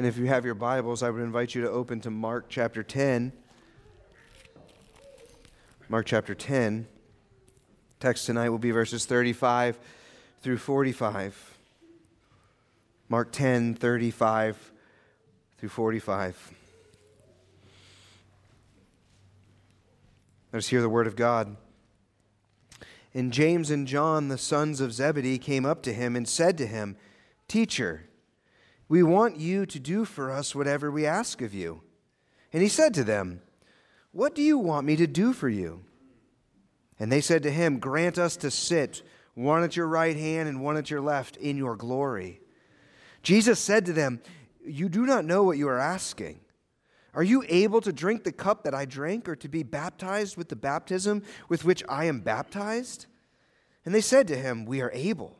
And if you have your Bibles, I would invite you to open to Mark chapter 10. Mark chapter 10. Text tonight will be verses 35 through 45. Mark 10, 35 through 45. Let us hear the word of God. And James and John, the sons of Zebedee, came up to him and said to him, Teacher, we want you to do for us whatever we ask of you. And he said to them, What do you want me to do for you? And they said to him, Grant us to sit, one at your right hand and one at your left, in your glory. Jesus said to them, You do not know what you are asking. Are you able to drink the cup that I drank, or to be baptized with the baptism with which I am baptized? And they said to him, We are able.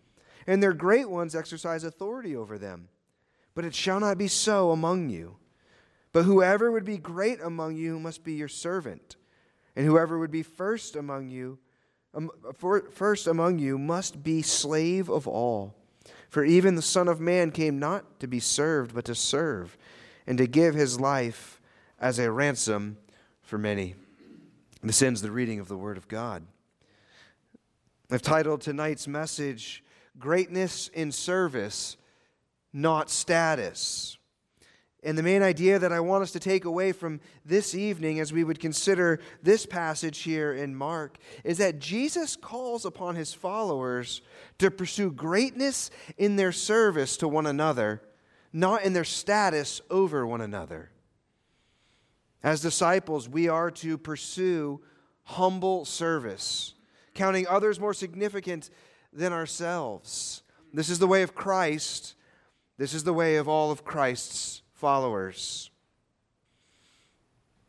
and their great ones exercise authority over them. But it shall not be so among you. But whoever would be great among you must be your servant, and whoever would be first among you, um, first among you must be slave of all. For even the Son of Man came not to be served, but to serve, and to give his life as a ransom for many. This ends the reading of the Word of God. I've titled tonight's message, Greatness in Service, Not Status. And the main idea that I want us to take away from this evening as we would consider this passage here in Mark is that Jesus calls upon his followers to pursue greatness in their service to one another, not in their status over one another. As disciples, we are to pursue humble service, counting others more significant than ourselves. This is the way of Christ. This is the way of all of Christ's followers.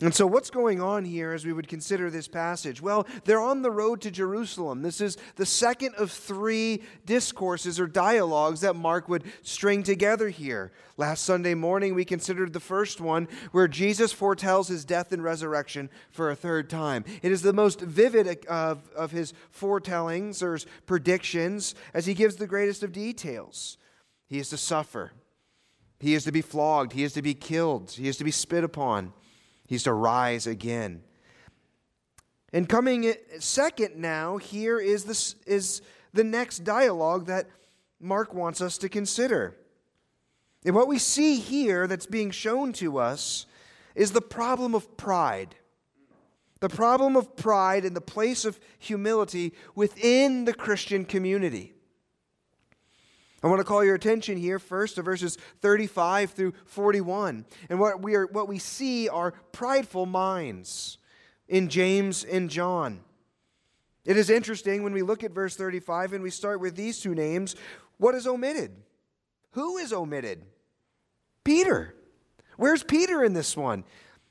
And so, what's going on here as we would consider this passage? Well, they're on the road to Jerusalem. This is the second of three discourses or dialogues that Mark would string together here. Last Sunday morning, we considered the first one where Jesus foretells his death and resurrection for a third time. It is the most vivid uh, of, of his foretellings or predictions as he gives the greatest of details. He is to suffer, he is to be flogged. He is to be killed. He is to be spit upon. He's to rise again. And coming second now, here is, this, is the next dialogue that Mark wants us to consider. And what we see here that's being shown to us is the problem of pride. The problem of pride in the place of humility within the Christian community. I want to call your attention here first to verses 35 through 41. And what we, are, what we see are prideful minds in James and John. It is interesting when we look at verse 35 and we start with these two names, what is omitted? Who is omitted? Peter. Where's Peter in this one?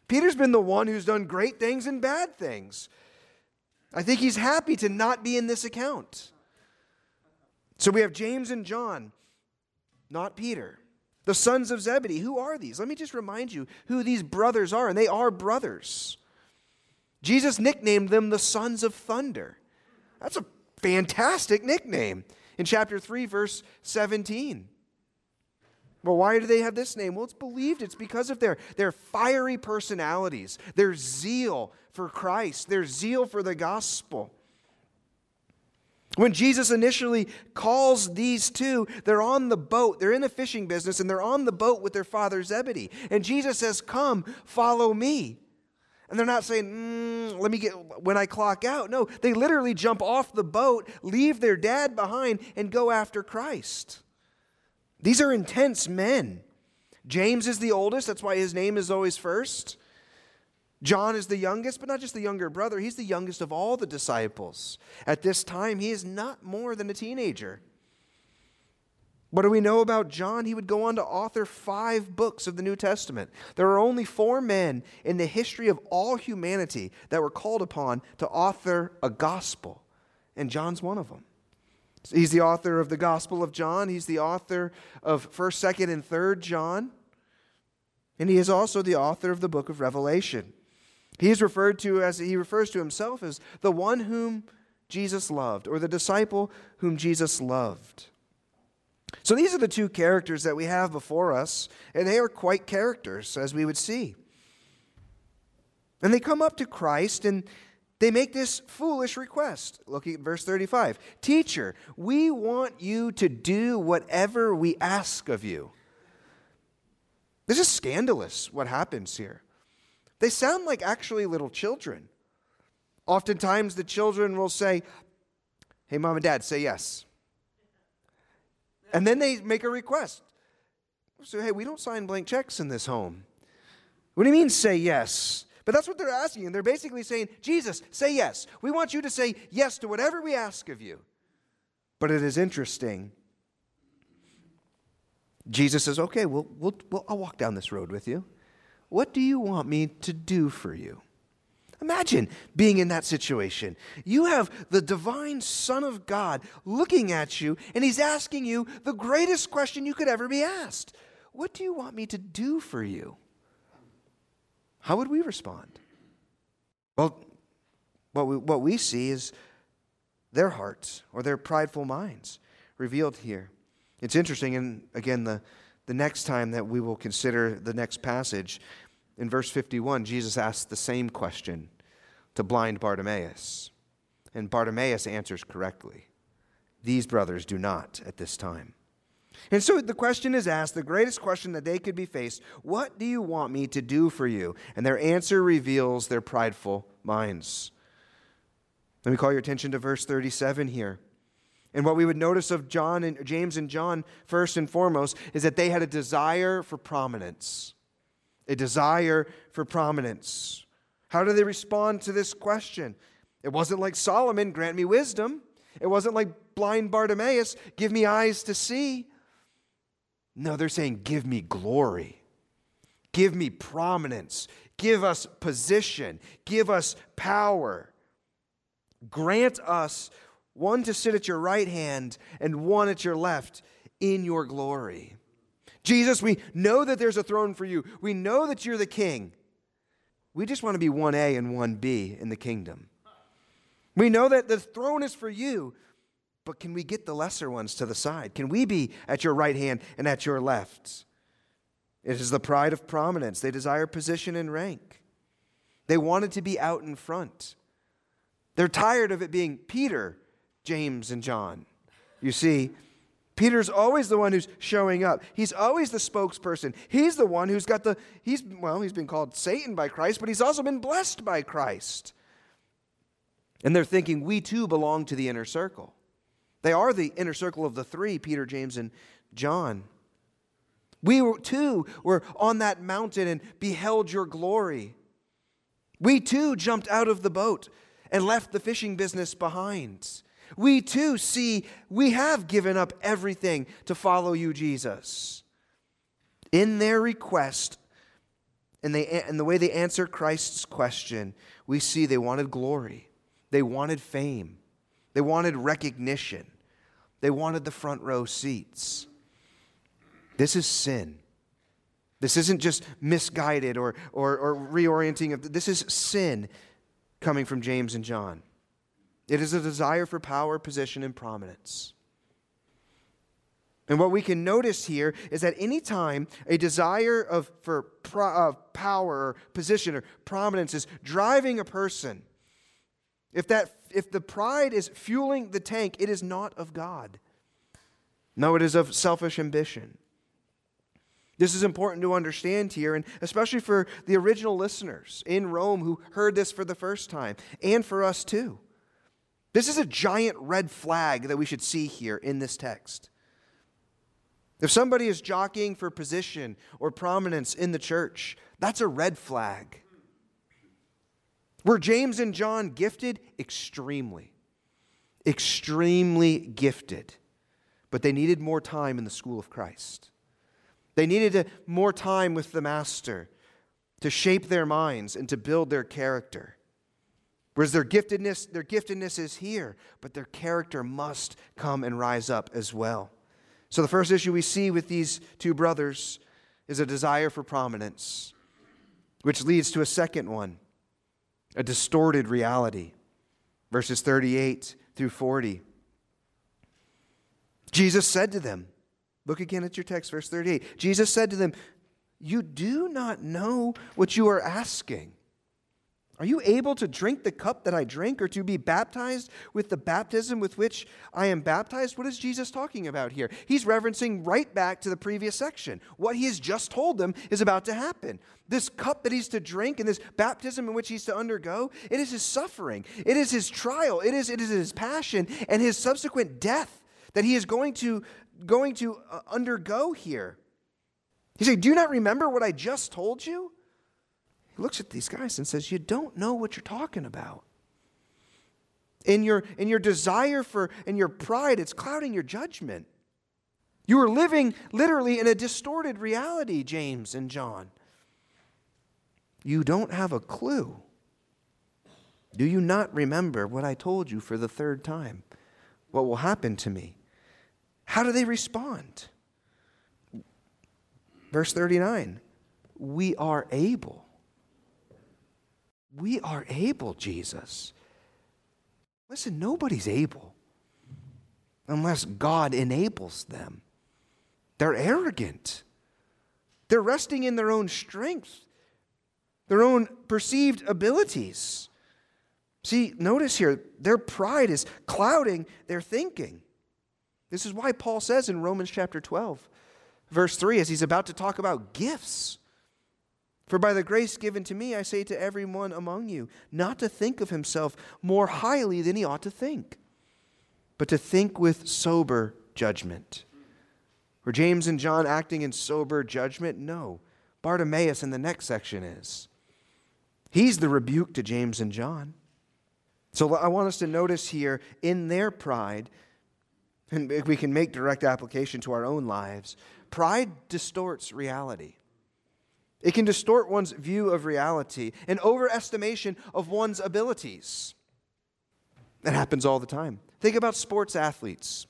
Peter's been the one who's done great things and bad things. I think he's happy to not be in this account. So we have James and John, not Peter. The sons of Zebedee. Who are these? Let me just remind you who these brothers are, and they are brothers. Jesus nicknamed them the sons of thunder. That's a fantastic nickname in chapter 3, verse 17. Well, why do they have this name? Well, it's believed it's because of their, their fiery personalities, their zeal for Christ, their zeal for the gospel. When Jesus initially calls these two, they're on the boat. They're in a fishing business and they're on the boat with their father Zebedee. And Jesus says, Come, follow me. And they're not saying, mm, Let me get when I clock out. No, they literally jump off the boat, leave their dad behind, and go after Christ. These are intense men. James is the oldest, that's why his name is always first. John is the youngest, but not just the younger brother, he's the youngest of all the disciples. At this time, he is not more than a teenager. What do we know about John? He would go on to author five books of the New Testament. There are only four men in the history of all humanity that were called upon to author a gospel, and John's one of them. He's the author of the Gospel of John, he's the author of 1st, 2nd, and 3rd John, and he is also the author of the book of Revelation. He is referred to as he refers to himself as the one whom Jesus loved, or the disciple whom Jesus loved. So these are the two characters that we have before us, and they are quite characters, as we would see. And they come up to Christ and they make this foolish request. Look at verse 35. Teacher, we want you to do whatever we ask of you. This is scandalous what happens here. They sound like actually little children. Oftentimes the children will say, Hey, mom and dad, say yes. And then they make a request. So, hey, we don't sign blank checks in this home. What do you mean, say yes? But that's what they're asking. And they're basically saying, Jesus, say yes. We want you to say yes to whatever we ask of you. But it is interesting. Jesus says, okay, we'll, we'll, we'll, I'll walk down this road with you. What do you want me to do for you? Imagine being in that situation. You have the divine Son of God looking at you, and he's asking you the greatest question you could ever be asked What do you want me to do for you? How would we respond? Well, what we, what we see is their hearts or their prideful minds revealed here. It's interesting, and again, the, the next time that we will consider the next passage, in verse 51, Jesus asks the same question to blind Bartimaeus. And Bartimaeus answers correctly. These brothers do not at this time. And so the question is asked, the greatest question that they could be faced What do you want me to do for you? And their answer reveals their prideful minds. Let me call your attention to verse 37 here. And what we would notice of John and James and John, first and foremost, is that they had a desire for prominence a desire for prominence. How do they respond to this question? It wasn't like Solomon, grant me wisdom. It wasn't like blind Bartimaeus, give me eyes to see. No, they're saying, give me glory. Give me prominence. Give us position. Give us power. Grant us one to sit at your right hand and one at your left in your glory. Jesus, we know that there's a throne for you. We know that you're the king. We just want to be 1A and 1B in the kingdom. We know that the throne is for you, but can we get the lesser ones to the side? Can we be at your right hand and at your left? It is the pride of prominence. They desire position and rank. They wanted to be out in front. They're tired of it being Peter, James, and John. You see, Peter's always the one who's showing up. He's always the spokesperson. He's the one who's got the, he's, well, he's been called Satan by Christ, but he's also been blessed by Christ. And they're thinking, we too belong to the inner circle. They are the inner circle of the three Peter, James, and John. We too were on that mountain and beheld your glory. We too jumped out of the boat and left the fishing business behind. We too see we have given up everything to follow you, Jesus. In their request, and, they, and the way they answer Christ's question, we see they wanted glory, they wanted fame, they wanted recognition, they wanted the front row seats. This is sin. This isn't just misguided or, or, or reorienting of this is sin coming from James and John. It is a desire for power, position, and prominence. And what we can notice here is that anytime a desire of, for pro, of power or position or prominence is driving a person, if, that, if the pride is fueling the tank, it is not of God. No, it is of selfish ambition. This is important to understand here, and especially for the original listeners in Rome who heard this for the first time, and for us too. This is a giant red flag that we should see here in this text. If somebody is jockeying for position or prominence in the church, that's a red flag. Were James and John gifted? Extremely. Extremely gifted. but they needed more time in the school of Christ. They needed more time with the Master to shape their minds and to build their character. Whereas their giftedness, their giftedness is here, but their character must come and rise up as well. So the first issue we see with these two brothers is a desire for prominence, which leads to a second one, a distorted reality. Verses 38 through 40. Jesus said to them, look again at your text, verse 38. Jesus said to them, You do not know what you are asking. Are you able to drink the cup that I drink or to be baptized with the baptism with which I am baptized? What is Jesus talking about here? He's referencing right back to the previous section. What he has just told them is about to happen. This cup that he's to drink and this baptism in which he's to undergo, it is his suffering, it is his trial, it is, it is his passion and his subsequent death that he is going to, going to uh, undergo here. He said, Do you not remember what I just told you? He looks at these guys and says, You don't know what you're talking about. In your, in your desire for, and your pride, it's clouding your judgment. You are living literally in a distorted reality, James and John. You don't have a clue. Do you not remember what I told you for the third time? What will happen to me? How do they respond? Verse 39 We are able. We are able, Jesus. Listen, nobody's able unless God enables them. They're arrogant. They're resting in their own strength, their own perceived abilities. See, notice here, their pride is clouding their thinking. This is why Paul says in Romans chapter 12, verse 3, as he's about to talk about gifts, for by the grace given to me, I say to everyone among you, not to think of himself more highly than he ought to think, but to think with sober judgment. Were James and John acting in sober judgment? No. Bartimaeus in the next section is. He's the rebuke to James and John. So I want us to notice here in their pride, and we can make direct application to our own lives, pride distorts reality. It can distort one's view of reality, an overestimation of one's abilities. That happens all the time. Think about sports athletes,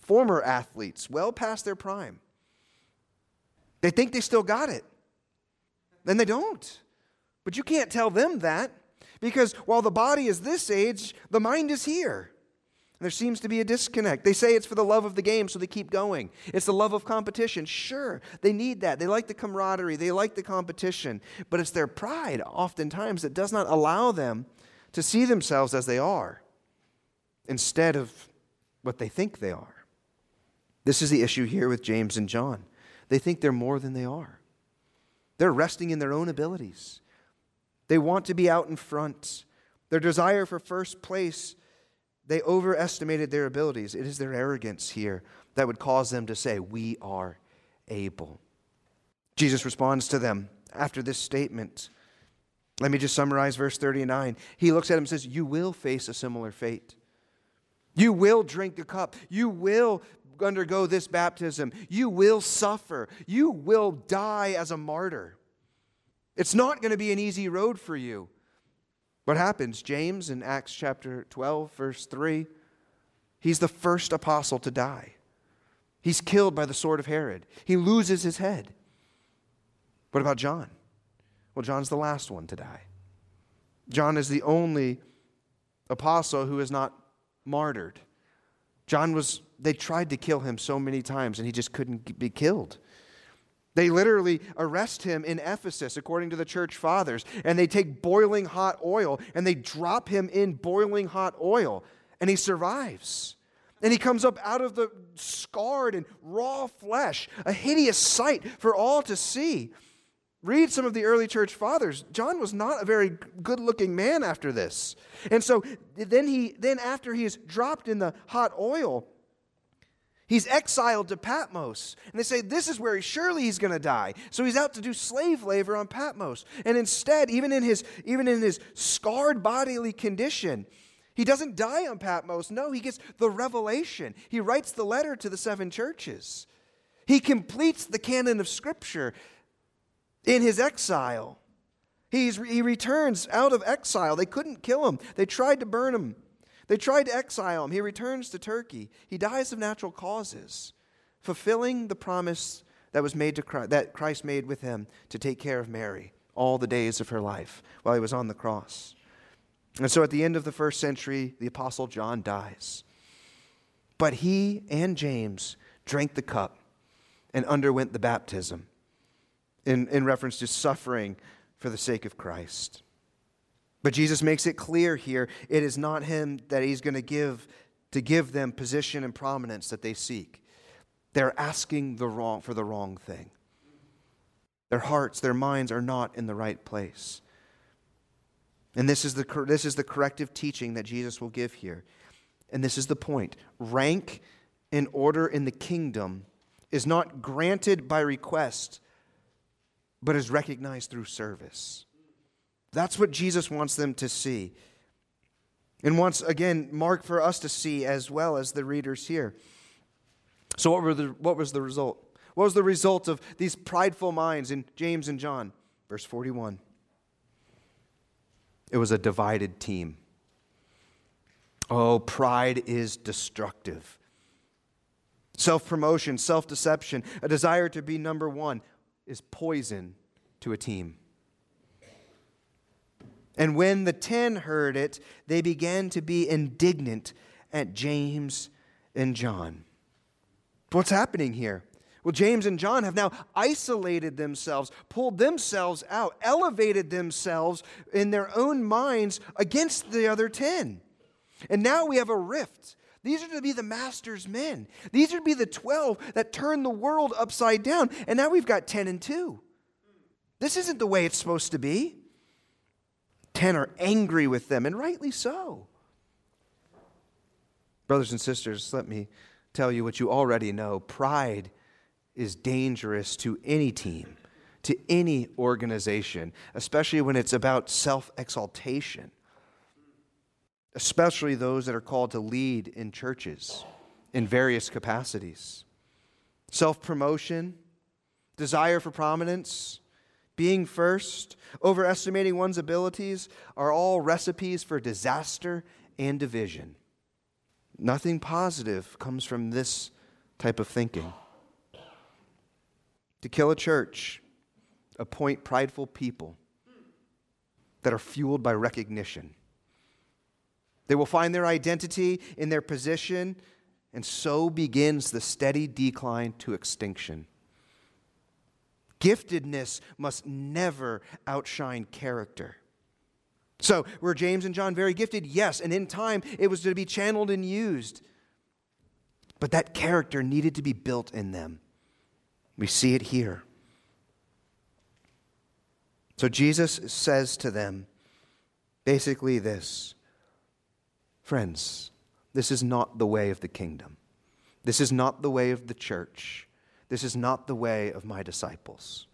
former athletes, well past their prime. They think they still got it, then they don't. But you can't tell them that because while the body is this age, the mind is here. There seems to be a disconnect. They say it's for the love of the game, so they keep going. It's the love of competition. Sure, they need that. They like the camaraderie, they like the competition. But it's their pride, oftentimes, that does not allow them to see themselves as they are instead of what they think they are. This is the issue here with James and John. They think they're more than they are, they're resting in their own abilities. They want to be out in front. Their desire for first place they overestimated their abilities. It is their arrogance here that would cause them to say, We are able. Jesus responds to them after this statement. Let me just summarize verse 39. He looks at him and says, You will face a similar fate. You will drink the cup. You will undergo this baptism. You will suffer. You will die as a martyr. It's not going to be an easy road for you. What happens? James in Acts chapter 12, verse 3, he's the first apostle to die. He's killed by the sword of Herod. He loses his head. What about John? Well, John's the last one to die. John is the only apostle who is not martyred. John was, they tried to kill him so many times and he just couldn't be killed. They literally arrest him in Ephesus, according to the church fathers, and they take boiling hot oil and they drop him in boiling hot oil, and he survives. And he comes up out of the scarred and raw flesh, a hideous sight for all to see. Read some of the early church fathers. John was not a very good looking man after this. And so then he then after he is dropped in the hot oil, He's exiled to Patmos. And they say, this is where he, surely he's going to die. So he's out to do slave labor on Patmos. And instead, even in his, even in his scarred bodily condition, He doesn't die on Patmos. No, he gets the revelation. He writes the letter to the seven churches. He completes the canon of Scripture in his exile. He's, he returns out of exile. They couldn't kill him, they tried to burn him, they tried to exile him. He returns to Turkey. He dies of natural causes, fulfilling the promise that was made to Christ, that Christ made with him to take care of Mary all the days of her life while he was on the cross. And so at the end of the first century, the Apostle John dies. But he and James drank the cup and underwent the baptism in, in reference to suffering for the sake of Christ. But Jesus makes it clear here it is not him that he's going to give to give them position and prominence that they seek. They're asking the wrong for the wrong thing. Their hearts, their minds are not in the right place. And this is the, this is the corrective teaching that Jesus will give here. And this is the point rank and order in the kingdom is not granted by request, but is recognized through service. That's what Jesus wants them to see. And wants, again, Mark for us to see as well as the readers here. So, what, were the, what was the result? What was the result of these prideful minds in James and John? Verse 41. It was a divided team. Oh, pride is destructive. Self promotion, self deception, a desire to be number one is poison to a team. And when the ten heard it, they began to be indignant at James and John. What's happening here? Well, James and John have now isolated themselves, pulled themselves out, elevated themselves in their own minds against the other 10. And now we have a rift. These are to be the master's men. These are to be the 12 that turn the world upside down. And now we've got 10 and 2. This isn't the way it's supposed to be. 10 are angry with them, and rightly so. Brothers and sisters, let me tell you what you already know pride is dangerous to any team, to any organization, especially when it's about self exaltation, especially those that are called to lead in churches in various capacities. Self promotion, desire for prominence, being first, overestimating one's abilities are all recipes for disaster and division. Nothing positive comes from this type of thinking. To kill a church, appoint prideful people that are fueled by recognition. They will find their identity in their position, and so begins the steady decline to extinction. Giftedness must never outshine character. So, were James and John very gifted? Yes, and in time it was to be channeled and used. But that character needed to be built in them. We see it here. So Jesus says to them basically this Friends, this is not the way of the kingdom. This is not the way of the church. This is not the way of my disciples.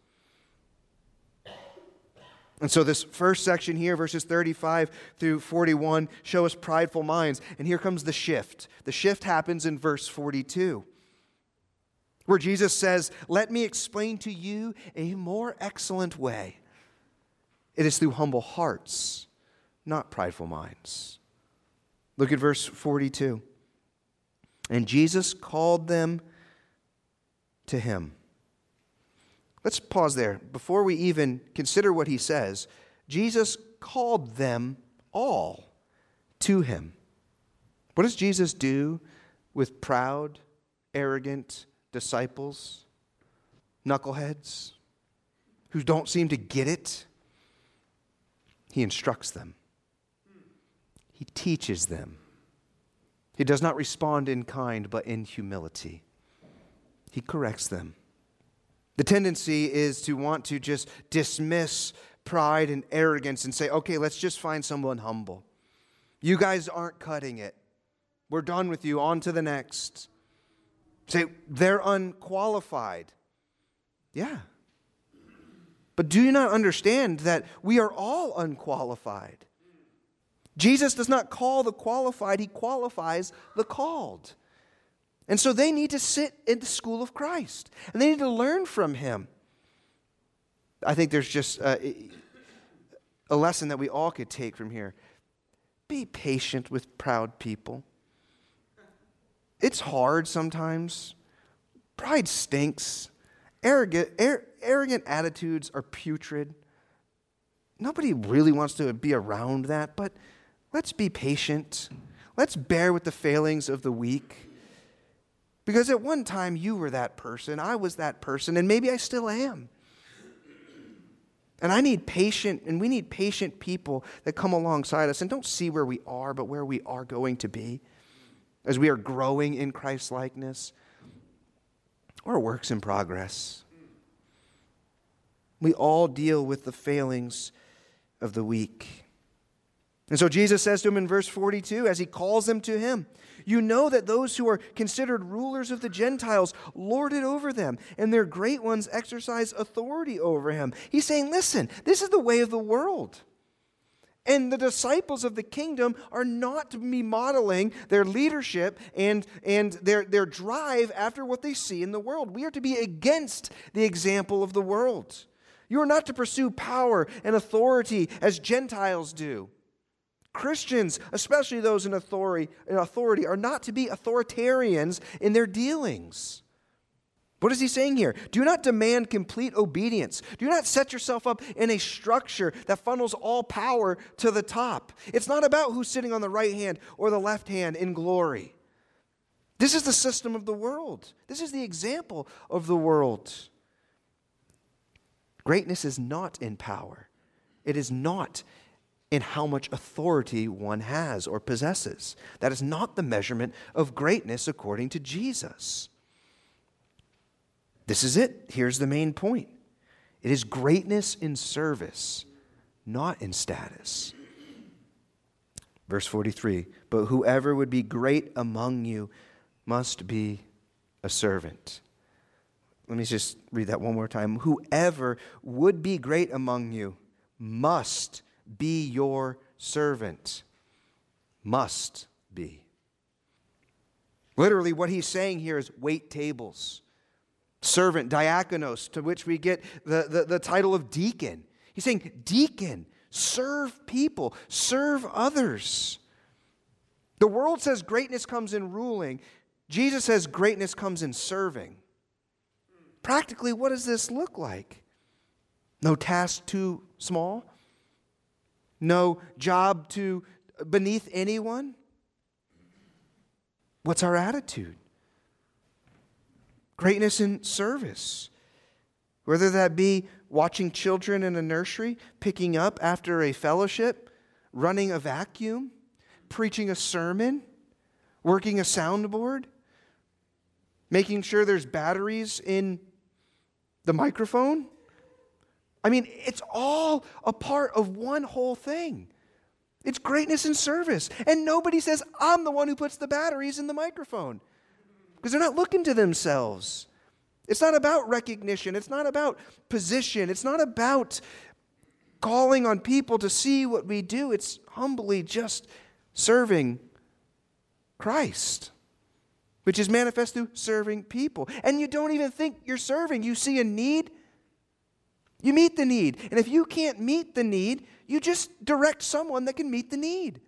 And so, this first section here, verses 35 through 41, show us prideful minds. And here comes the shift. The shift happens in verse 42 where Jesus says, Let me explain to you a more excellent way. It is through humble hearts, not prideful minds. Look at verse 42. And Jesus called them to him. Let's pause there. Before we even consider what he says, Jesus called them all to him. What does Jesus do with proud, arrogant, disciples, knuckleheads who don't seem to get it. He instructs them, he teaches them. He does not respond in kind, but in humility. He corrects them. The tendency is to want to just dismiss pride and arrogance and say, okay, let's just find someone humble. You guys aren't cutting it. We're done with you. On to the next. Say, they're unqualified. Yeah. But do you not understand that we are all unqualified? Jesus does not call the qualified, he qualifies the called. And so they need to sit in the school of Christ and they need to learn from him. I think there's just uh, a, a lesson that we all could take from here. Be patient with proud people. It's hard sometimes. Pride stinks. Arrogant, ar- arrogant attitudes are putrid. Nobody really wants to be around that, but let's be patient. Let's bear with the failings of the weak. Because at one time you were that person, I was that person, and maybe I still am. And I need patient, and we need patient people that come alongside us and don't see where we are, but where we are going to be as we are growing in Christ's likeness or works in progress. We all deal with the failings of the weak. And so Jesus says to him in verse 42 as he calls them to him, You know that those who are considered rulers of the Gentiles lord it over them, and their great ones exercise authority over him. He's saying, Listen, this is the way of the world. And the disciples of the kingdom are not to be modeling their leadership and, and their, their drive after what they see in the world. We are to be against the example of the world. You are not to pursue power and authority as Gentiles do. Christians, especially those in authority, in authority, are not to be authoritarians in their dealings. What is he saying here? Do not demand complete obedience. Do not set yourself up in a structure that funnels all power to the top. It's not about who's sitting on the right hand or the left hand in glory. This is the system of the world, this is the example of the world. Greatness is not in power, it is not in how much authority one has or possesses. That is not the measurement of greatness according to Jesus. This is it. Here's the main point it is greatness in service, not in status. Verse 43 But whoever would be great among you must be a servant. Let me just read that one more time. Whoever would be great among you must be your servant. Must be. Literally, what he's saying here is wait tables servant, diakonos, to which we get the, the, the, title of deacon. He's saying, deacon, serve people, serve others. The world says greatness comes in ruling. Jesus says greatness comes in serving. Practically, what does this look like? No task too small? No job to beneath anyone? What's our attitude? greatness in service. Whether that be watching children in a nursery, picking up after a fellowship, running a vacuum, preaching a sermon, working a soundboard, making sure there's batteries in the microphone. I mean, it's all a part of one whole thing. It's greatness in service. And nobody says, I'm the one who puts the batteries in the microphone because they're not looking to themselves. It's not about recognition, it's not about position, it's not about calling on people to see what we do. It's humbly just serving Christ, which is manifest through serving people. And you don't even think you're serving, you see a need. You meet the need. And if you can't meet the need, you just direct someone that can meet the need.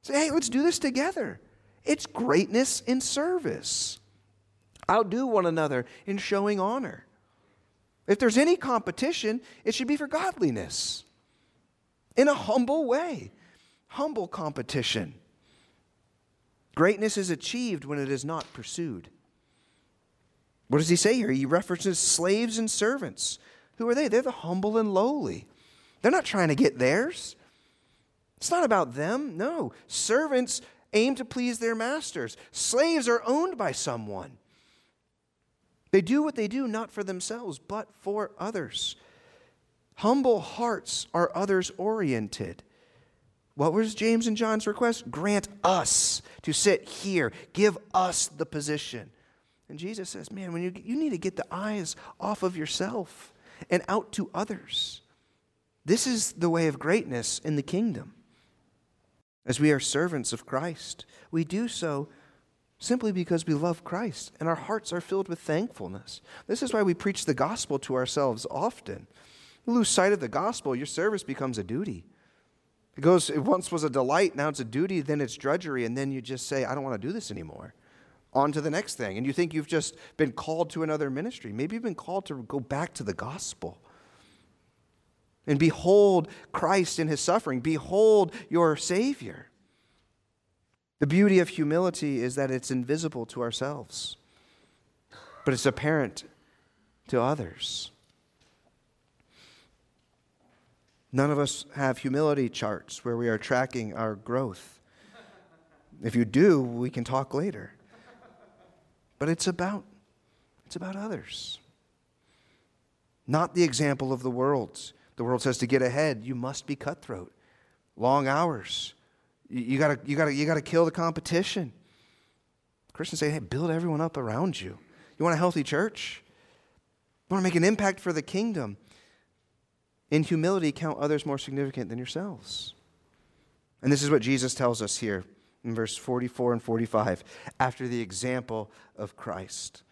Say, hey, let's do this together. It's greatness in service. Outdo one another in showing honor. If there's any competition, it should be for godliness in a humble way. Humble competition. Greatness is achieved when it is not pursued. What does he say here? He references slaves and servants. Who are they? They're the humble and lowly. They're not trying to get theirs. It's not about them. No. Servants aim to please their masters. Slaves are owned by someone. They do what they do not for themselves, but for others. Humble hearts are others oriented. What was James and John's request? Grant us to sit here. Give us the position. And Jesus says, Man, when you, you need to get the eyes off of yourself and out to others. This is the way of greatness in the kingdom. as we are servants of Christ, we do so simply because we love Christ and our hearts are filled with thankfulness. This is why we preach the gospel to ourselves often. You lose sight of the gospel, your service becomes a duty. It goes, it once was a delight, now it's a duty, then it's drudgery, and then you just say, I don't want to do this anymore. On to the next thing. And you think you've just been called to another ministry. Maybe you've been called to go back to the gospel. And behold Christ in his suffering. Behold your Savior. The beauty of humility is that it's invisible to ourselves, but it's apparent to others. None of us have humility charts where we are tracking our growth. If you do, we can talk later. But it's about it's about others. Not the example of the world. The world says to get ahead, you must be cutthroat. Long hours. You, gotta, you, gotta, you gotta kill the competition. Christians say, hey, build everyone up around you. You want a healthy church? You want to make an impact for the kingdom? In humility, count others more significant than yourselves. And this is what Jesus tells us here in verse 44 and 45 after the example of Christ.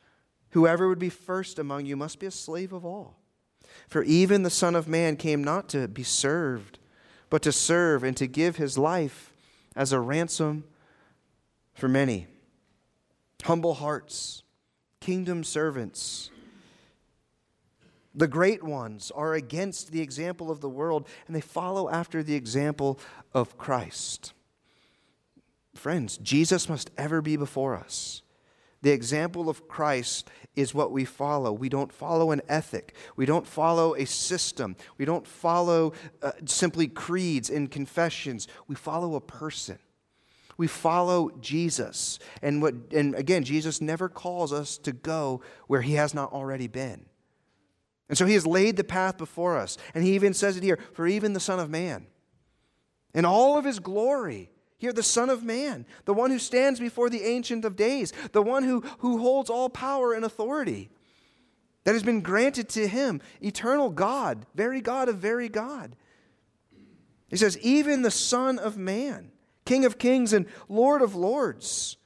Whoever would be first among you must be a slave of all. For even the Son of Man came not to be served, but to serve and to give his life as a ransom for many. Humble hearts, kingdom servants. The great ones are against the example of the world, and they follow after the example of Christ. Friends, Jesus must ever be before us. The example of Christ is what we follow. We don't follow an ethic. We don't follow a system. We don't follow uh, simply creeds and confessions. We follow a person. We follow Jesus. And, what, and again, Jesus never calls us to go where he has not already been. And so he has laid the path before us. And he even says it here for even the Son of Man, in all of his glory, here, the Son of Man, the one who stands before the Ancient of Days, the one who, who holds all power and authority that has been granted to him, eternal God, very God of very God. He says, even the Son of Man, King of kings and Lord of lords.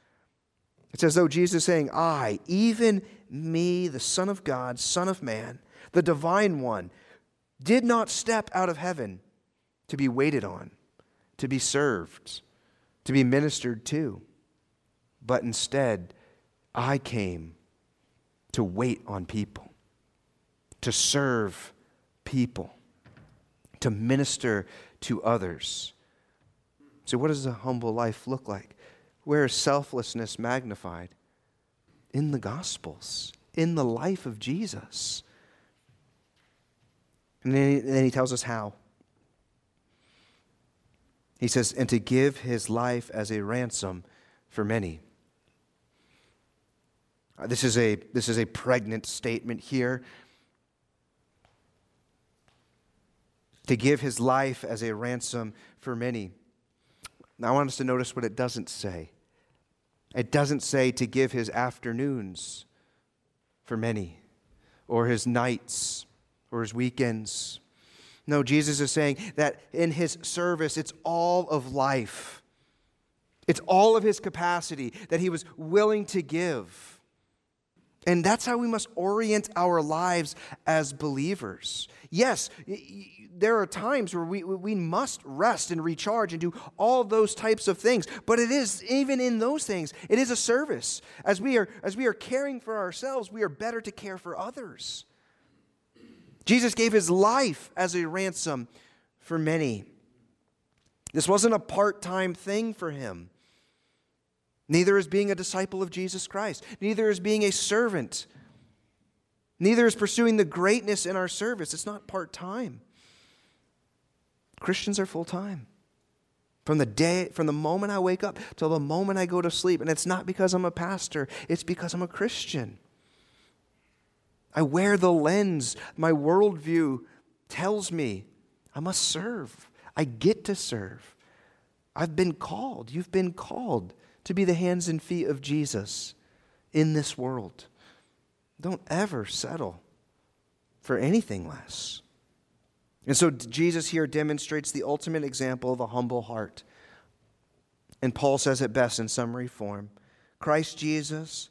It's as though Jesus is saying, I, even me, the Son of God, Son of Man, the Divine One, did not step out of heaven to be waited on, to be served to be ministered to. But instead, I came to wait on people, to serve people, to minister to others. So, what does a humble life look like? Where is selflessness magnified? In the Gospels, in the life of Jesus. And then he, tells us how. He says, and to give his life as a ransom for many. Uh, this is a, this is a pregnant statement here. To give his life as a ransom for many. Now, I want us to notice what it doesn't say. It doesn't say to give his afternoons for many, or his nights, or his weekends. No, Jesus is saying that in his service, it's all of life. It's all of his capacity that he was willing to give. And that's how we must orient our lives as believers. Yes, there are times where we, we must rest and recharge and do all those types of things. But it is, even in those things, it is a service. As we are, as we are caring for ourselves, we are better to care for others. Jesus gave his life as a ransom for many. This wasn't a part time thing for him. Neither is being a disciple of Jesus Christ, neither is being a servant, neither is pursuing the greatness in our service. It's not part time. Christians are full time. From the day, from the moment I wake up till the moment I go to sleep. And it's not because I'm a pastor, it's because I'm a Christian. I wear the lens. My worldview tells me I must serve. I get to serve. I've been called. You've been called to be the hands and feet of Jesus in this world. Don't ever settle for anything less. And so Jesus here demonstrates the ultimate example of a humble heart. And Paul says it best in summary form Christ Jesus,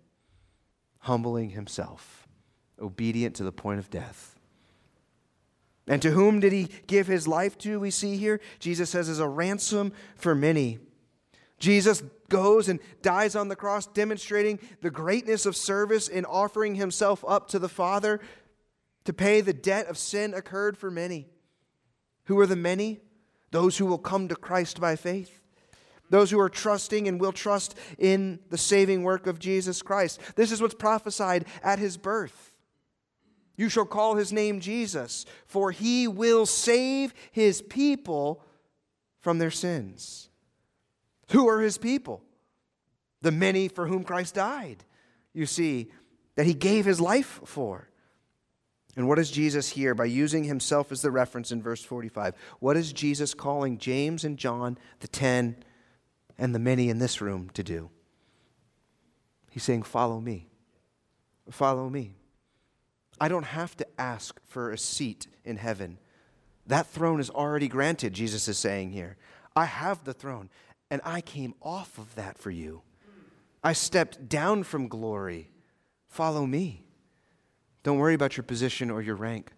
humbling himself, obedient to the point of death. And to whom did he give his life to? We see here, Jesus says, as a ransom for many. Jesus goes and dies on the cross, demonstrating the greatness of service in offering himself up to the Father to pay the debt of sin incurred for many. Who are the many? Those who will come to Christ by faith. Those who are trusting and will trust in the saving work of Jesus Christ. This is what's prophesied at his birth. You shall call his name Jesus, for he will save his people from their sins. Who are his people? The many for whom Christ died. You see, that he gave his life for. And what is Jesus here by using himself as the reference in verse 45? What is Jesus calling James and John, the ten, and the many in this room to do? He's saying, Follow me. Follow me. I don't have to ask for a seat in heaven. That throne is already granted, Jesus is saying here. I have the throne, and I came off of that for you. I stepped down from glory. Follow me. Don't worry about your position or your rank.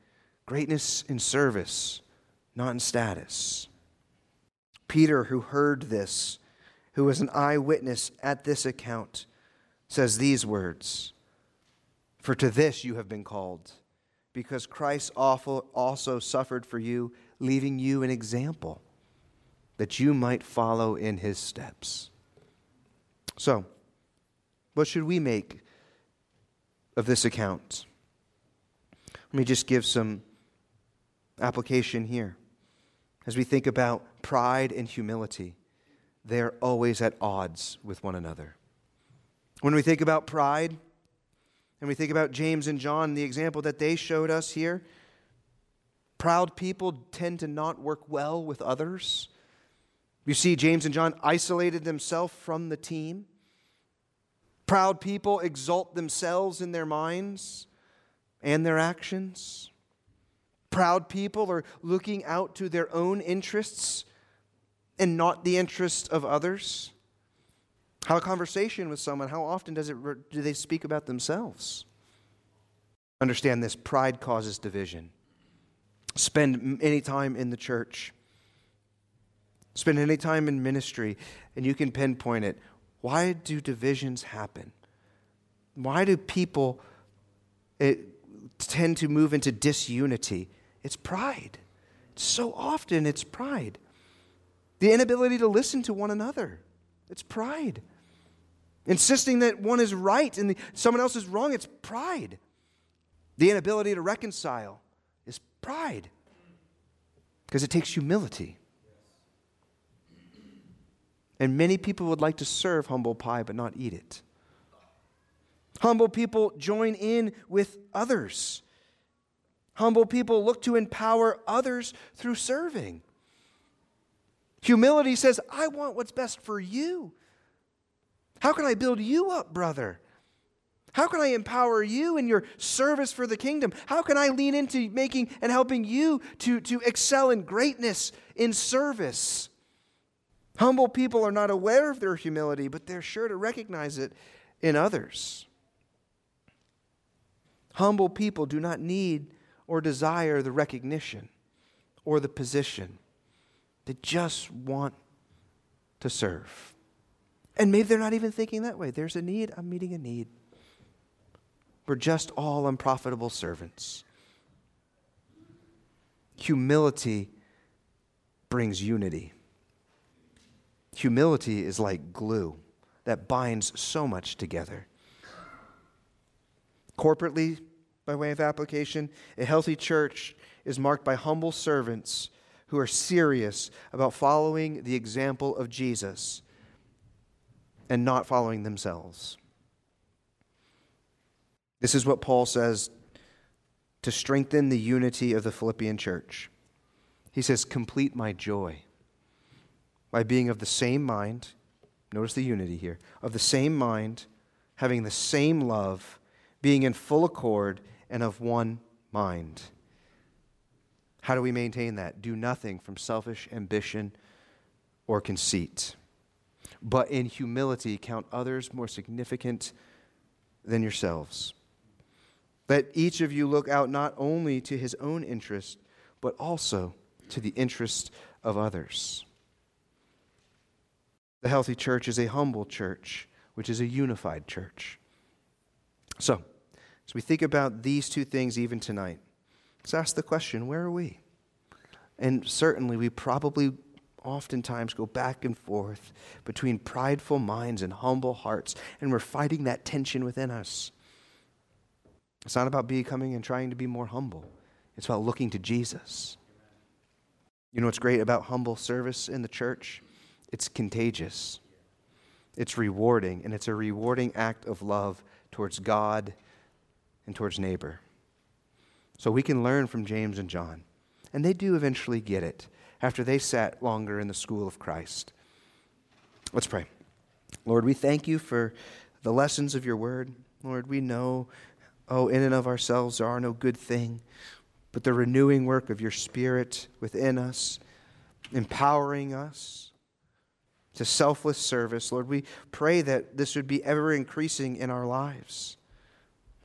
Greatness in service, not in status. Peter, who heard this, who was an eyewitness at this account, says these words For to this you have been called, because Christ also suffered for you, leaving you an example that you might follow in his steps. So, what should we make of this account? Let me just give some application here. As we think about pride and humility, they're always at odds with one another. When we think about pride, and we think about James and John, the example that they showed us here, proud people tend to not work well with others. You see, James and John isolated themselves from the team. Proud people exalt themselves in their minds and their actions. Proud people are looking out to their own interests and not the interests of others. Have a conversation with someone. How often does it, do they speak about themselves? Understand this pride causes division. Spend any time in the church, spend any time in ministry, and you can pinpoint it. Why do divisions happen? Why do people tend to move into disunity? It's pride. So often it's pride. The inability to listen to one another. It's pride. Insisting that one is right and someone else is wrong. It's pride. The inability to reconcile is pride. Because it takes humility. And many people would like to serve humble pie but not eat it. Humble people join in with others. Humble people look to empower others through serving. Humility says, I want what's best for you. How can I build you up, brother? How can I empower you in your service for the kingdom? How can I lean into making and helping you to, to excel in greatness in service? Humble people are not aware of their humility, but they're sure to recognize it in others. Humble people do not need or desire the recognition or the position. They just want to serve. And maybe they're not even thinking that way. There's a need, I'm meeting a need. We're just all unprofitable servants. Humility brings unity. Humility is like glue that binds so much together. Corporately, by way of application, a healthy church is marked by humble servants who are serious about following the example of Jesus. and not following themselves. This is what Paul says to strengthen the unity of the Philippian church. He says, Complete my joy by being of the same mind. Notice the unity here of the same mind, having the same love, being in full accord, and of one mind. How do we maintain that? Do nothing from selfish ambition or conceit, but in humility count others more significant than yourselves. Let each of you look out not only to his own interest, but also to the interest of others. The healthy church is a humble church, which is a unified church. So, as we think about these two things even tonight, let's ask the question where are we? And certainly, we probably oftentimes go back and forth between prideful minds and humble hearts, and we're fighting that tension within us. It's not about becoming and trying to be more humble, it's about looking to Jesus. You know what's great about humble service in the church? It's contagious, it's rewarding, and it's a rewarding act of love towards God and towards neighbor. So we can learn from James and John. And they do eventually get it after they sat longer in the school of Christ. Let's pray. Lord, we thank you for the lessons of your word. Lord, we know, oh, in and of ourselves there are no good thing, but the renewing work of your Spirit within us, empowering us to selfless service. Lord, we pray that this would be ever increasing in our lives.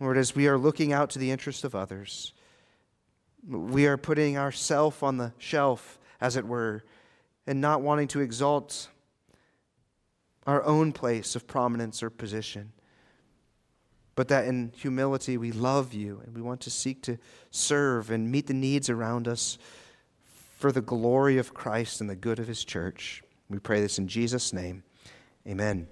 Lord, as we are looking out to the interest of others, we are putting ourself on the shelf, as it were, and not wanting to exalt our own place of prominence or position. But that in humility we love you and we want to seek to serve and meet the needs around us for the glory of Christ and the good of his church. We pray this in Jesus' name. Amen.